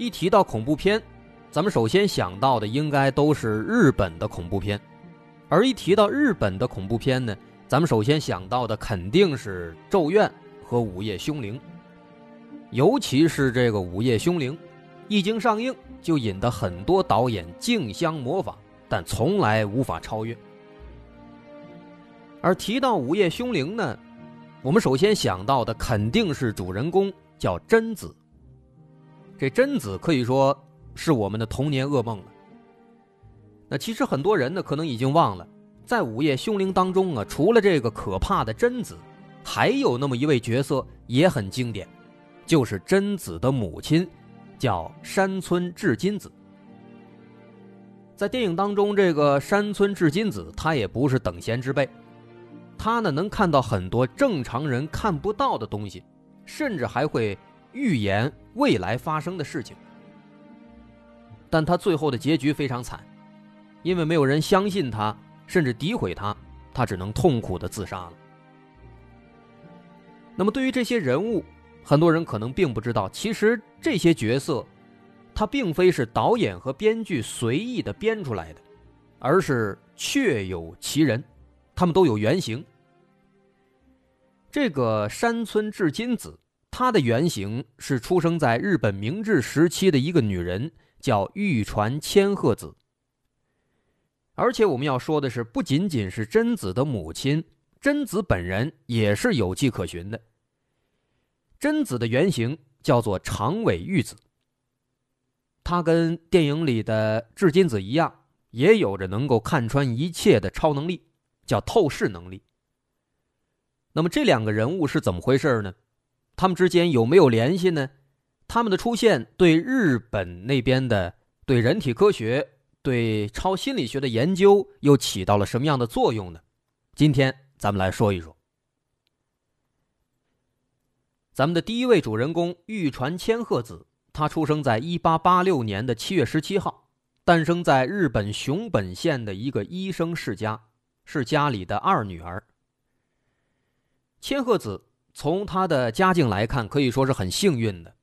一提到恐怖片，咱们首先想到的应该都是日本的恐怖片，而一提到日本的恐怖片呢，咱们首先想到的肯定是《咒怨》和《午夜凶铃》，尤其是这个《午夜凶铃》，一经上映就引得很多导演竞相模仿，但从来无法超越。而提到《午夜凶铃》呢，我们首先想到的肯定是主人公叫贞子。这贞子可以说是我们的童年噩梦了。那其实很多人呢，可能已经忘了，在《午夜凶铃》当中啊，除了这个可怕的贞子，还有那么一位角色也很经典，就是贞子的母亲，叫山村志金子。在电影当中，这个山村志金子，她也不是等闲之辈。他呢能看到很多正常人看不到的东西，甚至还会预言未来发生的事情。但他最后的结局非常惨，因为没有人相信他，甚至诋毁他，他只能痛苦的自杀了。那么对于这些人物，很多人可能并不知道，其实这些角色，他并非是导演和编剧随意的编出来的，而是确有其人，他们都有原型。这个山村志金子，她的原型是出生在日本明治时期的一个女人，叫玉传千鹤子。而且我们要说的是，不仅仅是贞子的母亲，贞子本人也是有迹可循的。贞子的原型叫做长尾玉子，她跟电影里的志金子一样，也有着能够看穿一切的超能力，叫透视能力。那么这两个人物是怎么回事呢？他们之间有没有联系呢？他们的出现对日本那边的对人体科学、对超心理学的研究又起到了什么样的作用呢？今天咱们来说一说。咱们的第一位主人公玉传千鹤子，她出生在一八八六年的七月十七号，诞生在日本熊本县的一个医生世家，是家里的二女儿。千鹤子从他的家境来看，可以说是很幸运的。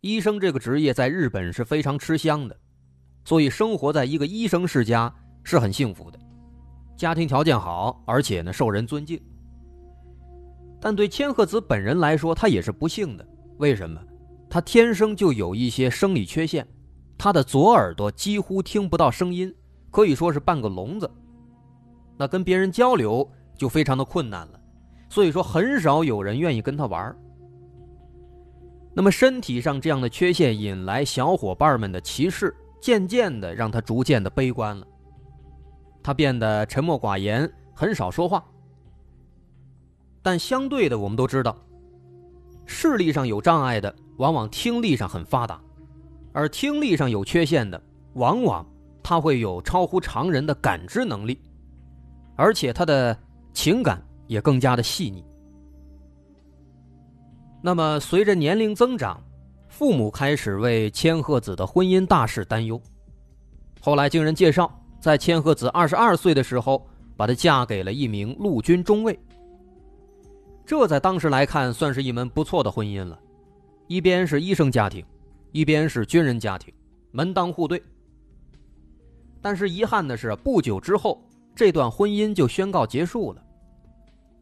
医生这个职业在日本是非常吃香的，所以生活在一个医生世家是很幸福的，家庭条件好，而且呢受人尊敬。但对千鹤子本人来说，她也是不幸的。为什么？她天生就有一些生理缺陷，她的左耳朵几乎听不到声音，可以说是半个聋子。那跟别人交流就非常的困难了。所以说，很少有人愿意跟他玩那么，身体上这样的缺陷引来小伙伴们的歧视，渐渐的让他逐渐的悲观了。他变得沉默寡言，很少说话。但相对的，我们都知道，视力上有障碍的，往往听力上很发达；而听力上有缺陷的，往往他会有超乎常人的感知能力，而且他的情感。也更加的细腻。那么，随着年龄增长，父母开始为千鹤子的婚姻大事担忧。后来，经人介绍，在千鹤子二十二岁的时候，把她嫁给了一名陆军中尉。这在当时来看，算是一门不错的婚姻了。一边是医生家庭，一边是军人家庭，门当户对。但是遗憾的是，不久之后，这段婚姻就宣告结束了。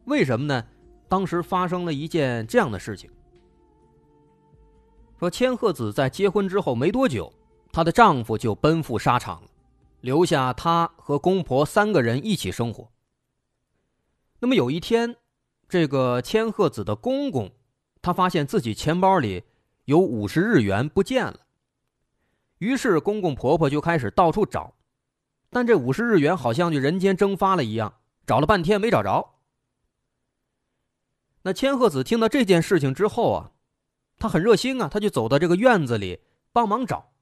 为什么呢？当时发生了一件这样的事情：说千鹤子在结婚之后没多久，她的丈夫就奔赴沙场了，留下她和公婆三个人一起生活。那么有一天，这个千鹤子的公公，他发现自己钱包里有五十日元不见了，于是公公婆婆就开始到处找，但这五十日元好像就人间蒸发了一样，找了半天没找着。那千鹤子听到这件事情之后啊，他很热心啊，他就走到这个院子里帮忙找，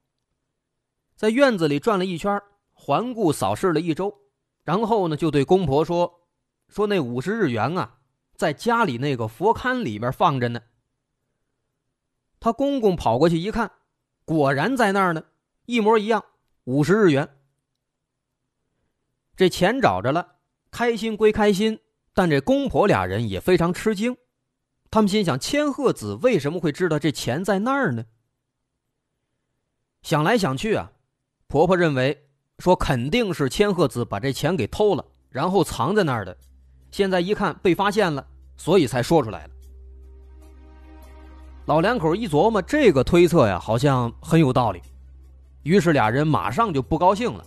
在院子里转了一圈，环顾扫视了一周，然后呢，就对公婆说：“说那五十日元啊，在家里那个佛龛里边放着呢。”他公公跑过去一看，果然在那儿呢，一模一样，五十日元。这钱找着了，开心归开心，但这公婆俩人也非常吃惊。他们心想：千鹤子为什么会知道这钱在那儿呢？想来想去啊，婆婆认为说肯定是千鹤子把这钱给偷了，然后藏在那儿的。现在一看被发现了，所以才说出来了。老两口一琢磨，这个推测呀，好像很有道理。于是俩人马上就不高兴了，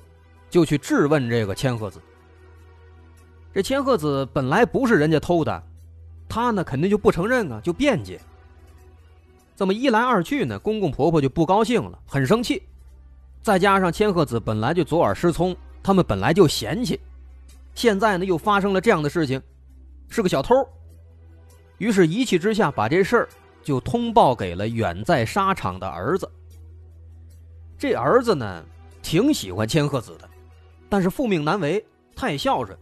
就去质问这个千鹤子。这千鹤子本来不是人家偷的。他呢，肯定就不承认啊，就辩解。这么一来二去呢，公公婆婆就不高兴了，很生气。再加上千鹤子本来就左耳失聪，他们本来就嫌弃，现在呢又发生了这样的事情，是个小偷。于是，一气之下把这事儿就通报给了远在沙场的儿子。这儿子呢，挺喜欢千鹤子的，但是父命难违，太孝顺，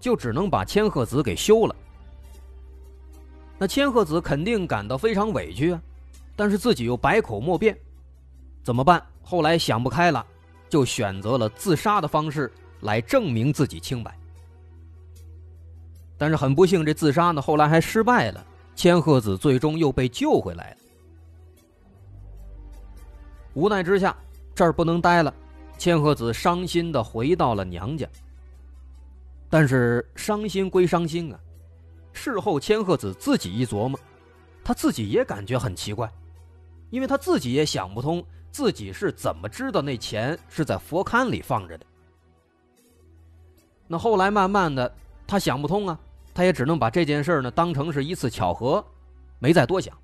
就只能把千鹤子给休了。那千鹤子肯定感到非常委屈啊，但是自己又百口莫辩，怎么办？后来想不开了，就选择了自杀的方式来证明自己清白。但是很不幸，这自杀呢后来还失败了，千鹤子最终又被救回来了。无奈之下，这儿不能待了，千鹤子伤心的回到了娘家。但是伤心归伤心啊。事后，千鹤子自己一琢磨，他自己也感觉很奇怪，因为他自己也想不通自己是怎么知道那钱是在佛龛里放着的。那后来慢慢的，他想不通啊，他也只能把这件事呢当成是一次巧合，没再多想。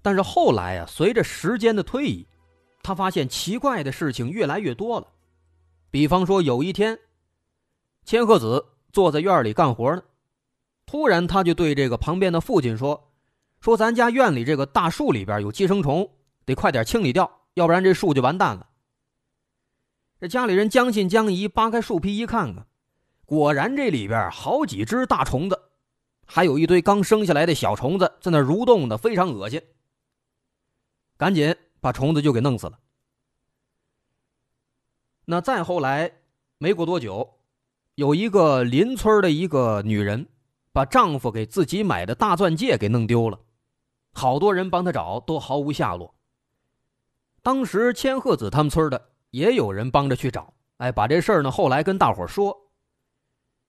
但是后来呀，随着时间的推移，他发现奇怪的事情越来越多了，比方说有一天，千鹤子。坐在院里干活呢，突然他就对这个旁边的父亲说：“说咱家院里这个大树里边有寄生虫，得快点清理掉，要不然这树就完蛋了。”这家里人将信将疑，扒开树皮一看啊，果然这里边好几只大虫子，还有一堆刚生下来的小虫子在那蠕动的，非常恶心。赶紧把虫子就给弄死了。那再后来，没过多久。有一个邻村的一个女人，把丈夫给自己买的大钻戒给弄丢了，好多人帮她找，都毫无下落。当时千鹤子他们村的也有人帮着去找，哎，把这事儿呢后来跟大伙说。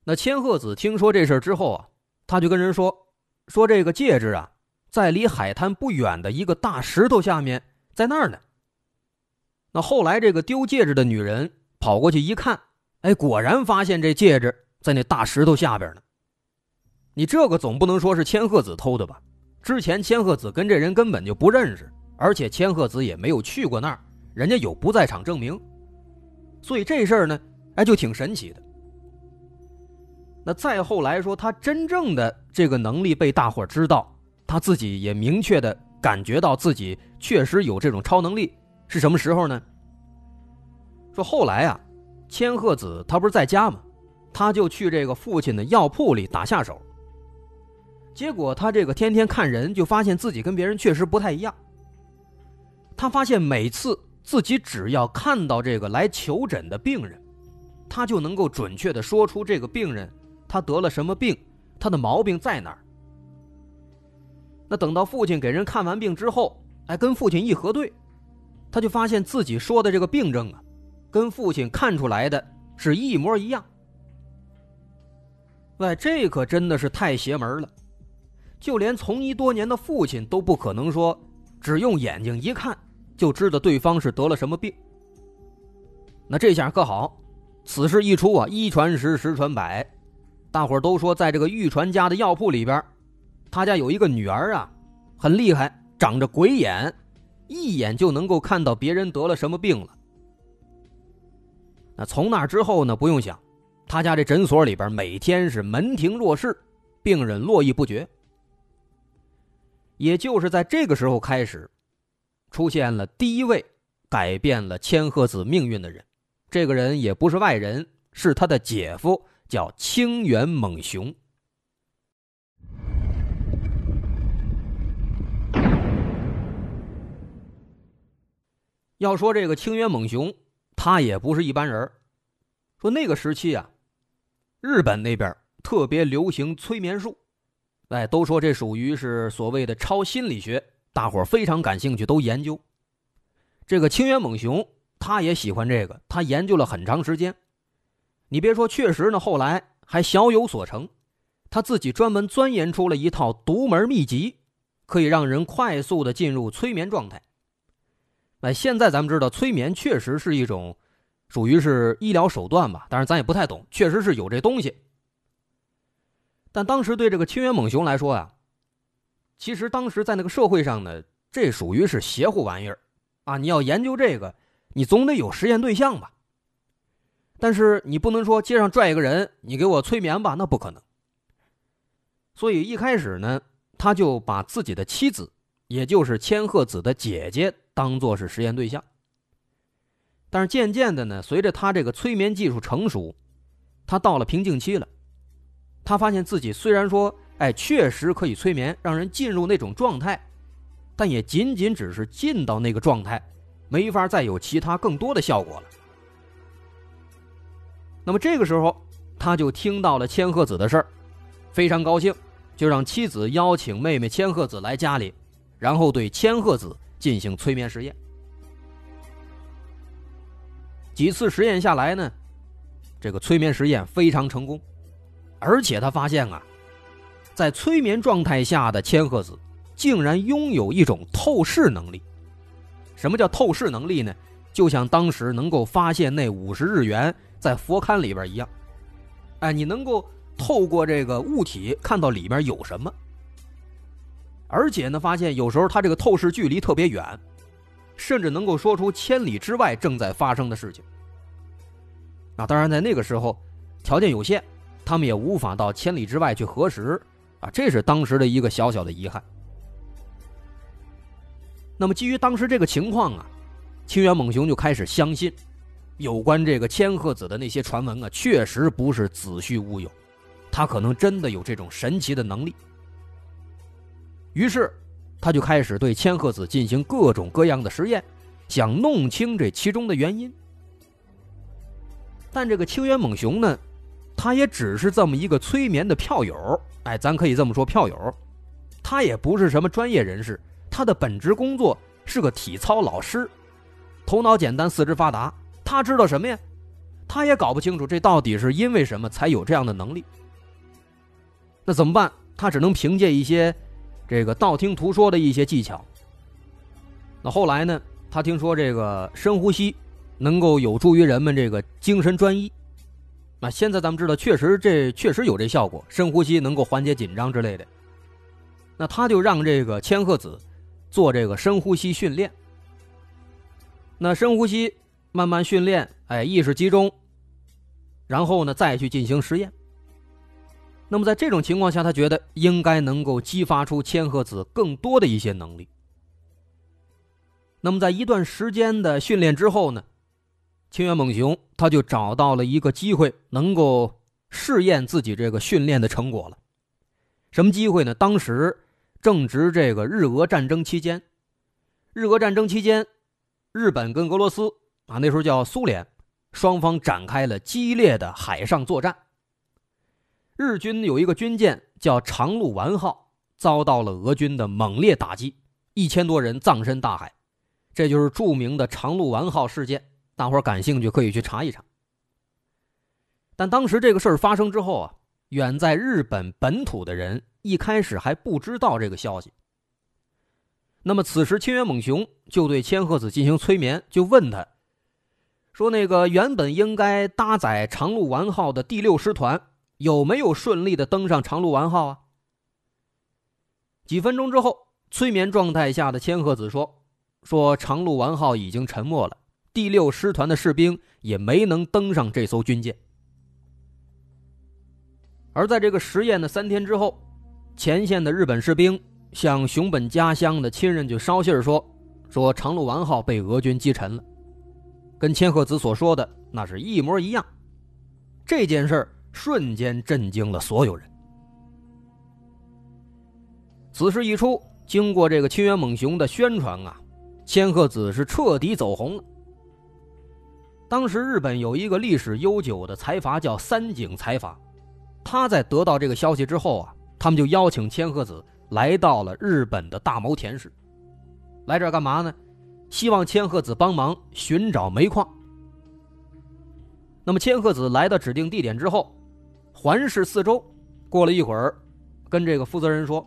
那千鹤子听说这事儿之后啊，他就跟人说，说这个戒指啊，在离海滩不远的一个大石头下面，在那儿呢。那后来这个丢戒指的女人跑过去一看。哎，果然发现这戒指在那大石头下边呢。你这个总不能说是千鹤子偷的吧？之前千鹤子跟这人根本就不认识，而且千鹤子也没有去过那儿，人家有不在场证明。所以这事儿呢，哎，就挺神奇的。那再后来说，他真正的这个能力被大伙知道，他自己也明确的感觉到自己确实有这种超能力，是什么时候呢？说后来啊。千鹤子他不是在家吗？他就去这个父亲的药铺里打下手。结果他这个天天看人，就发现自己跟别人确实不太一样。他发现每次自己只要看到这个来求诊的病人，他就能够准确的说出这个病人他得了什么病，他的毛病在哪儿。那等到父亲给人看完病之后，哎，跟父亲一核对，他就发现自己说的这个病症啊。跟父亲看出来的是一模一样。喂，这可真的是太邪门了！就连从医多年的父亲都不可能说，只用眼睛一看就知道对方是得了什么病。那这下可好，此事一出啊，一传十，十传百，大伙都说，在这个玉传家的药铺里边，他家有一个女儿啊，很厉害，长着鬼眼，一眼就能够看到别人得了什么病了。那从那之后呢？不用想，他家这诊所里边每天是门庭若市，病人络绎不绝。也就是在这个时候开始，出现了第一位改变了千鹤子命运的人。这个人也不是外人，是他的姐夫，叫清源猛雄。要说这个清源猛雄，他也不是一般人说那个时期啊，日本那边特别流行催眠术，哎，都说这属于是所谓的超心理学，大伙非常感兴趣，都研究。这个清源猛雄。他也喜欢这个，他研究了很长时间。你别说，确实呢，后来还小有所成。他自己专门钻研出了一套独门秘籍，可以让人快速的进入催眠状态。那现在咱们知道，催眠确实是一种属于是医疗手段吧，但是咱也不太懂，确实是有这东西。但当时对这个清源猛雄来说呀，其实当时在那个社会上呢，这属于是邪乎玩意儿啊！你要研究这个。你总得有实验对象吧？但是你不能说街上拽一个人，你给我催眠吧，那不可能。所以一开始呢，他就把自己的妻子，也就是千鹤子的姐姐，当做是实验对象。但是渐渐的呢，随着他这个催眠技术成熟，他到了瓶颈期了。他发现自己虽然说，哎，确实可以催眠，让人进入那种状态，但也仅仅只是进到那个状态。没法再有其他更多的效果了。那么这个时候，他就听到了千鹤子的事儿，非常高兴，就让妻子邀请妹妹千鹤子来家里，然后对千鹤子进行催眠实验。几次实验下来呢，这个催眠实验非常成功，而且他发现啊，在催眠状态下的千鹤子竟然拥有一种透视能力。什么叫透视能力呢？就像当时能够发现那五十日元在佛龛里边一样，哎，你能够透过这个物体看到里面有什么，而且呢，发现有时候他这个透视距离特别远，甚至能够说出千里之外正在发生的事情。啊，当然在那个时候条件有限，他们也无法到千里之外去核实，啊，这是当时的一个小小的遗憾。那么，基于当时这个情况啊，清源猛雄就开始相信，有关这个千鹤子的那些传闻啊，确实不是子虚乌有，他可能真的有这种神奇的能力。于是，他就开始对千鹤子进行各种各样的实验，想弄清这其中的原因。但这个清源猛雄呢，他也只是这么一个催眠的票友，哎，咱可以这么说，票友，他也不是什么专业人士。他的本职工作是个体操老师，头脑简单，四肢发达。他知道什么呀？他也搞不清楚这到底是因为什么才有这样的能力。那怎么办？他只能凭借一些这个道听途说的一些技巧。那后来呢？他听说这个深呼吸能够有助于人们这个精神专一。那现在咱们知道，确实这确实有这效果，深呼吸能够缓解紧张之类的。那他就让这个千鹤子。做这个深呼吸训练，那深呼吸慢慢训练，哎，意识集中，然后呢再去进行实验。那么在这种情况下，他觉得应该能够激发出千鹤子更多的一些能力。那么在一段时间的训练之后呢，清源猛雄他就找到了一个机会，能够试验自己这个训练的成果了。什么机会呢？当时。正值这个日俄战争期间，日俄战争期间，日本跟俄罗斯啊，那时候叫苏联，双方展开了激烈的海上作战。日军有一个军舰叫长鹿丸号，遭到了俄军的猛烈打击，一千多人葬身大海，这就是著名的长鹿丸号事件。大伙感兴趣可以去查一查。但当时这个事儿发生之后啊，远在日本本土的人。一开始还不知道这个消息。那么此时，清源猛雄就对千鹤子进行催眠，就问他，说：“那个原本应该搭载长鹿丸号的第六师团，有没有顺利的登上长鹿丸号啊？”几分钟之后，催眠状态下的千鹤子说：“说长鹿丸号已经沉没了，第六师团的士兵也没能登上这艘军舰。”而在这个实验的三天之后。前线的日本士兵向熊本家乡的亲人就捎信说：“说长鹿丸号被俄军击沉了，跟千鹤子所说的那是一模一样。这件事儿瞬间震惊了所有人。此事一出，经过这个清源猛雄的宣传啊，千鹤子是彻底走红了。当时日本有一个历史悠久的财阀叫三井财阀，他在得到这个消息之后啊，他们就邀请千鹤子来到了日本的大牟田市。来这儿干嘛呢？希望千鹤子帮忙寻找煤矿。那么千鹤子来到指定地点之后，环视四周，过了一会儿，跟这个负责人说：“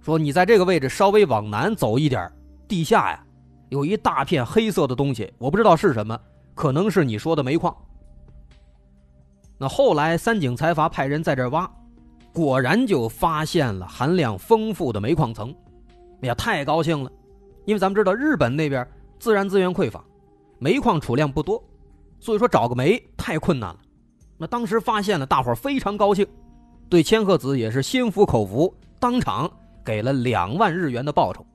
说你在这个位置稍微往南走一点，地下呀有一大片黑色的东西，我不知道是什么，可能是你说的煤矿。”那后来三井财阀派人在这挖，果然就发现了含量丰富的煤矿层，哎呀，太高兴了！因为咱们知道日本那边自然资源匮乏，煤矿储量不多，所以说找个煤太困难了。那当时发现了，大伙非常高兴，对千鹤子也是心服口服，当场给了两万日元的报酬。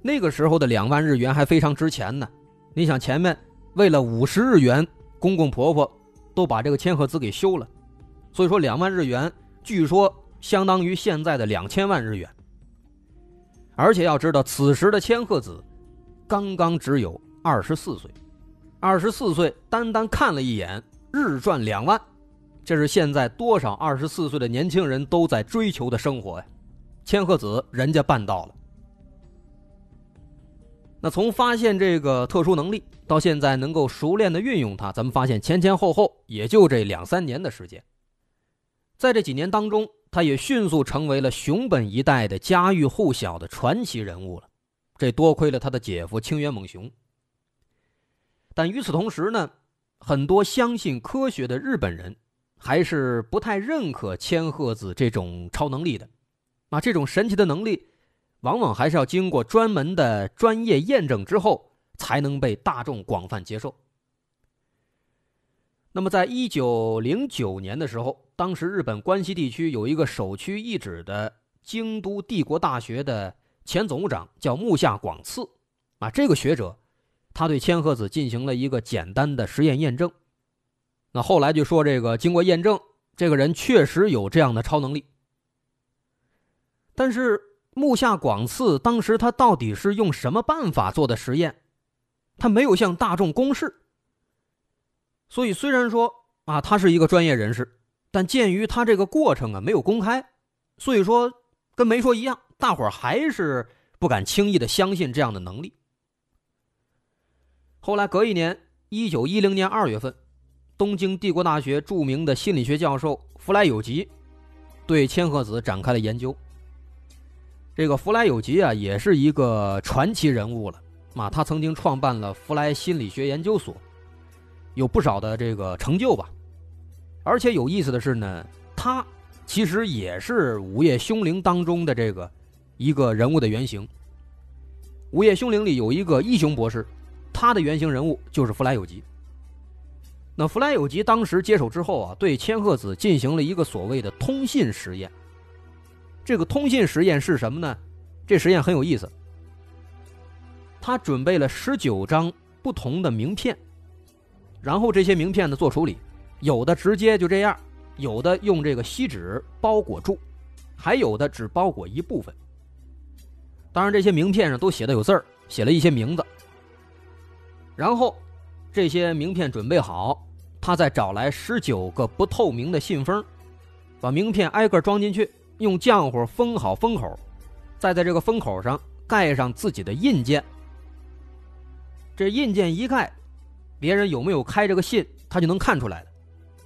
那个时候的两万日元还非常值钱呢。你想前面为了五十日元，公公婆婆都把这个千鹤子给休了，所以说两万日元据说相当于现在的两千万日元。而且要知道，此时的千鹤子刚刚只有二十四岁，二十四岁单单看了一眼，日赚两万，这是现在多少二十四岁的年轻人都在追求的生活呀！千鹤子人家办到了。那从发现这个特殊能力到现在能够熟练的运用它，咱们发现前前后后也就这两三年的时间，在这几年当中。他也迅速成为了熊本一带的家喻户晓的传奇人物了，这多亏了他的姐夫清源猛雄。但与此同时呢，很多相信科学的日本人还是不太认可千鹤子这种超能力的，啊，这种神奇的能力，往往还是要经过专门的专业验证之后，才能被大众广泛接受。那么，在一九零九年的时候，当时日本关西地区有一个首屈一指的京都帝国大学的前总务长，叫木下广次，啊，这个学者，他对千鹤子进行了一个简单的实验验证。那后来就说，这个经过验证，这个人确实有这样的超能力。但是木下广次当时他到底是用什么办法做的实验？他没有向大众公示。所以，虽然说啊，他是一个专业人士，但鉴于他这个过程啊没有公开，所以说跟没说一样，大伙儿还是不敢轻易的相信这样的能力。后来隔一年，一九一零年二月份，东京帝国大学著名的心理学教授弗莱有吉对千鹤子展开了研究。这个弗莱有吉啊，也是一个传奇人物了啊，他曾经创办了弗莱心理学研究所。有不少的这个成就吧，而且有意思的是呢，他其实也是《午夜凶铃》当中的这个一个人物的原型。《午夜凶铃》里有一个一雄博士，他的原型人物就是弗莱有吉。那弗莱有吉当时接手之后啊，对千鹤子进行了一个所谓的通信实验。这个通信实验是什么呢？这实验很有意思，他准备了十九张不同的名片。然后这些名片呢做处理，有的直接就这样，有的用这个锡纸包裹住，还有的只包裹一部分。当然这些名片上都写的有字儿，写了一些名字。然后这些名片准备好，他再找来十九个不透明的信封，把名片挨个装进去，用浆糊封好封口，再在这个封口上盖上自己的印鉴。这印鉴一盖。别人有没有开这个信，他就能看出来了。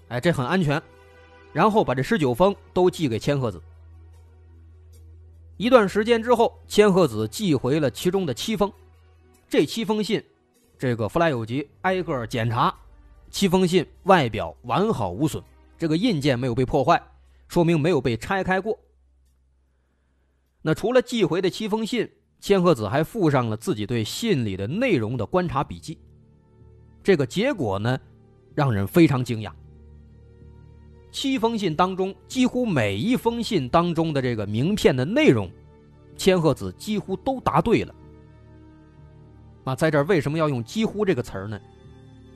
哎，这很安全。然后把这十九封都寄给千鹤子。一段时间之后，千鹤子寄回了其中的七封。这七封信，这个弗莱有吉挨个检查，七封信外表完好无损，这个印件没有被破坏，说明没有被拆开过。那除了寄回的七封信，千鹤子还附上了自己对信里的内容的观察笔记。这个结果呢，让人非常惊讶。七封信当中，几乎每一封信当中的这个名片的内容，千鹤子几乎都答对了。啊，在这儿为什么要用“几乎”这个词儿呢？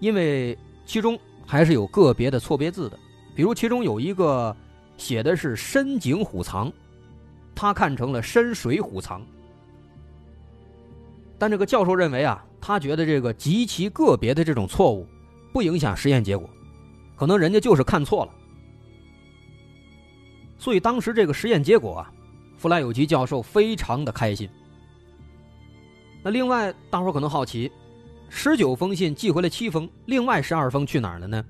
因为其中还是有个别的错别字的，比如其中有一个写的是“深井虎藏”，他看成了“深水虎藏”。但这个教授认为啊，他觉得这个极其个别的这种错误，不影响实验结果，可能人家就是看错了。所以当时这个实验结果啊，弗莱有吉教授非常的开心。那另外，大伙可能好奇，十九封信寄回了七封，另外十二封去哪儿了呢？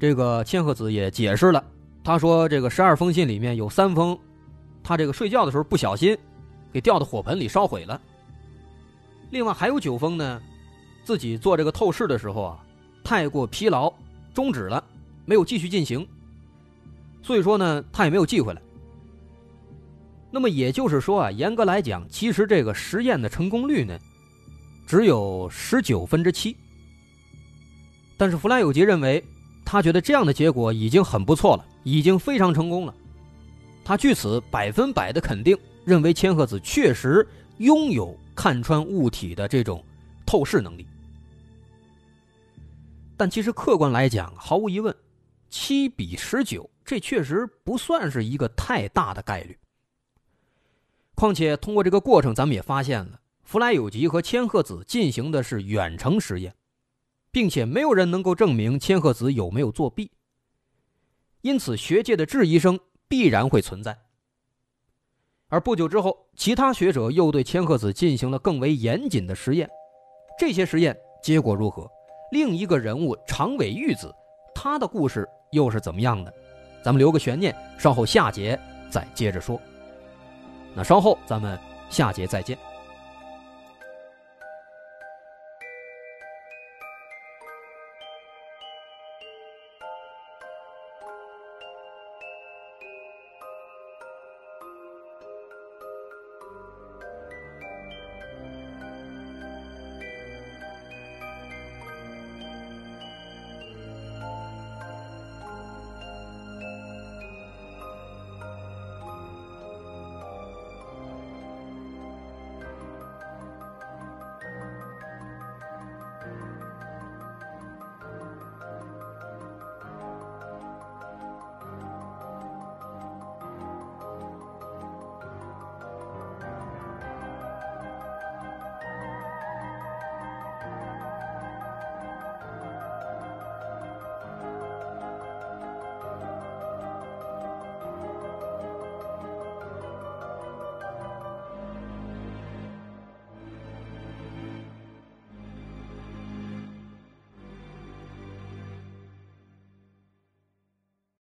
这个千鹤子也解释了，他说这个十二封信里面有三封，他这个睡觉的时候不小心给掉到火盆里烧毁了。另外还有九封呢，自己做这个透视的时候啊，太过疲劳，终止了，没有继续进行。所以说呢，他也没有寄回来。那么也就是说啊，严格来讲，其实这个实验的成功率呢，只有十九分之七。但是弗莱有吉认为，他觉得这样的结果已经很不错了，已经非常成功了。他据此百分百的肯定，认为千鹤子确实拥有看穿物体的这种透视能力。但其实客观来讲，毫无疑问，七比十九，这确实不算是一个太大的概率。况且，通过这个过程，咱们也发现了弗莱有吉和千鹤子进行的是远程实验，并且没有人能够证明千鹤子有没有作弊。因此，学界的质疑声必然会存在。而不久之后，其他学者又对千鹤子进行了更为严谨的实验，这些实验结果如何？另一个人物长尾玉子，他的故事又是怎么样的？咱们留个悬念，稍后下节再接着说。那稍后咱们下节再见。